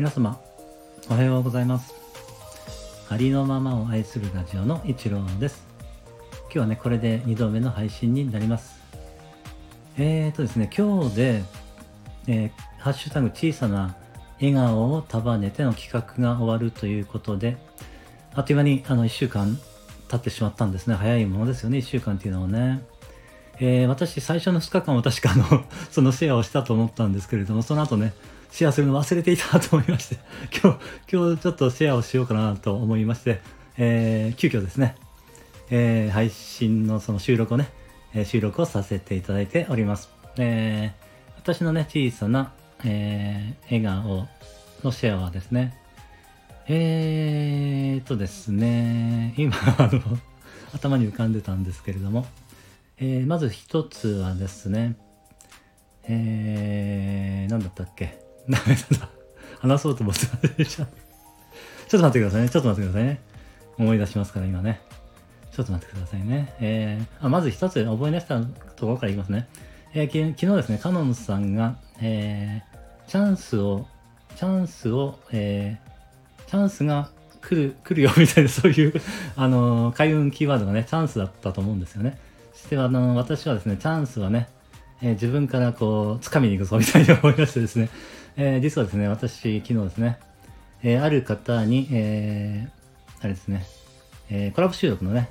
皆様、おはようございます。ありのままを愛するラジオの一郎です。今日はね、これで2度目の配信になります。えーとですね、今日で、えー、ハッシュタグ小さな笑顔を束ねての企画が終わるということで、あっという間にあの1週間経ってしまったんですね。早いものですよね、1週間っていうのはね。えー、私、最初の2日間は確かあの そのシェアをしたと思ったんですけれども、その後ね、シェアするの忘れていたと思いまして、今日、今日ちょっとシェアをしようかなと思いまして、えー、急遽ですね、えー、配信のその収録をね、え収録をさせていただいております。え、私のね、小さな、え、笑顔のシェアはですね、えーとですね、今、あの、頭に浮かんでたんですけれども、えー、まず一つはですね、えー、なんだったっけ？ダメだな。話そうと思ってたでしょ。ちょっと待ってくださいね。ちょっと待ってくださいね。思い出しますから、今ね。ちょっと待ってくださいね。えー、あまず一つ覚え出したところから言いますね。えー、昨日ですね、カノンさんが、えー、チャンスを、チャンスを、えー、チャンスが来る、来るよみたいな、そういう、あの、開運キーワードがね、チャンスだったと思うんですよね。して、あの、私はですね、チャンスはね、えー、自分からこう、掴みに行くぞみたいに思いましてですね、えー、実はですね、私、昨日ですね、えー、ある方に、えー、あれですね、えー、コラボ収録のね、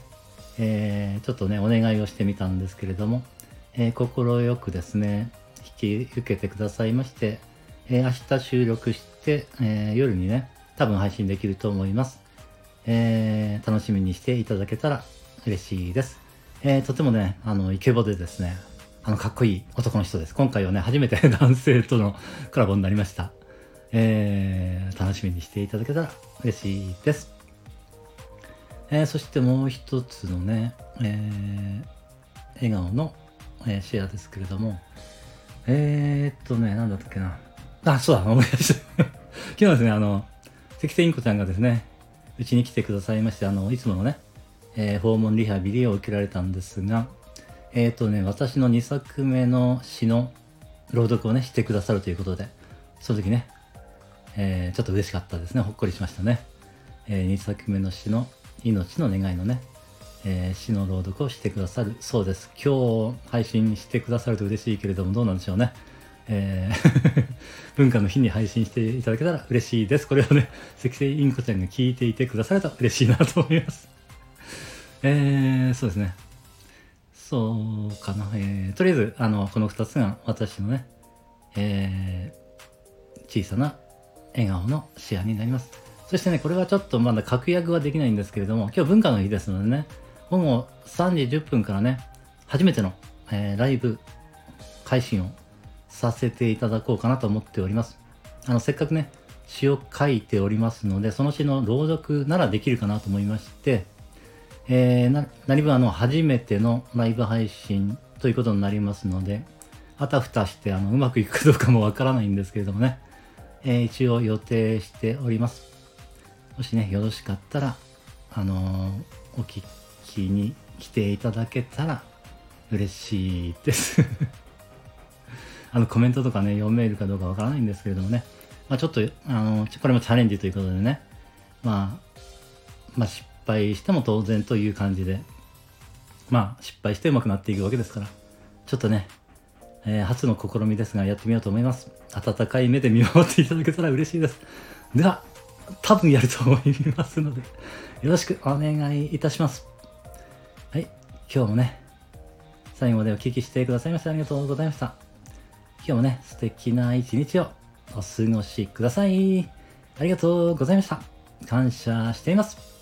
えー、ちょっとね、お願いをしてみたんですけれども、えー、くですね、引き受けてくださいまして、えー、明日収録して、えー、夜にね、多分配信できると思います。えー、楽しみにしていただけたら嬉しいです。えー、とてもね、あの、イケボでですね、あの、かっこいい男の人です。今回はね、初めて 男性とのコラボになりました。えー、楽しみにしていただけたら嬉しいです。えー、そしてもう一つのね、えー、笑顔の、えー、シェアですけれども、えー、っとね、なんだったっけな。あ、そうだ、思い出した。昨日ですね、あの、関瀬インコちゃんがですね、うちに来てくださいまして、あの、いつものね、えー、訪問リハビリを受けられたんですが、えっ、ー、とね、私の2作目の詩の朗読をね、してくださるということで、その時ね、えー、ちょっと嬉しかったですね。ほっこりしましたね。え、2作目の詩の命の願いのね、え、詩の朗読をしてくださるそうです。今日配信してくださると嬉しいけれども、どうなんでしょうね。えー 文化の日に配信していただけたら嬉しいです。これをね、関瀬インコちゃんが聞いていてくださると嬉しいなと思います。えー、そうですね。そうかな。えー、とりあえず、あの、この2つが私のね、えー、小さな笑顔のシェアになります。そしてね、これはちょっとまだ確約はできないんですけれども、今日文化の日ですのでね、午後3時10分からね、初めての、えー、ライブ配信をさせていただこうかなと思っております。あの、せっかくね、詩を書いておりますので、その詩の朗読ならできるかなと思いまして、えー、な何分あの初めてのライブ配信ということになりますので、あたふたしてあのうまくいくかどうかもわからないんですけれどもね、えー、一応予定しております。もしね、よろしかったら、あのー、お聞きに来ていただけたら嬉しいです。あの、コメントとかね、読めるかどうかわからないんですけれどもね、まあちょっと、あのこれもチャレンジということでね、まあ、まあ失敗しても当然という感じで、まあ、失敗してうまくなっていくわけですから、ちょっとね、えー、初の試みですが、やってみようと思います。温かい目で見守っていただけたら嬉しいです。では、多分やると思いますので、よろしくお願いいたします。はい、今日もね、最後までお聞きしてくださいましてありがとうございました。今日もね、素敵な一日をお過ごしください。ありがとうございました。感謝しています。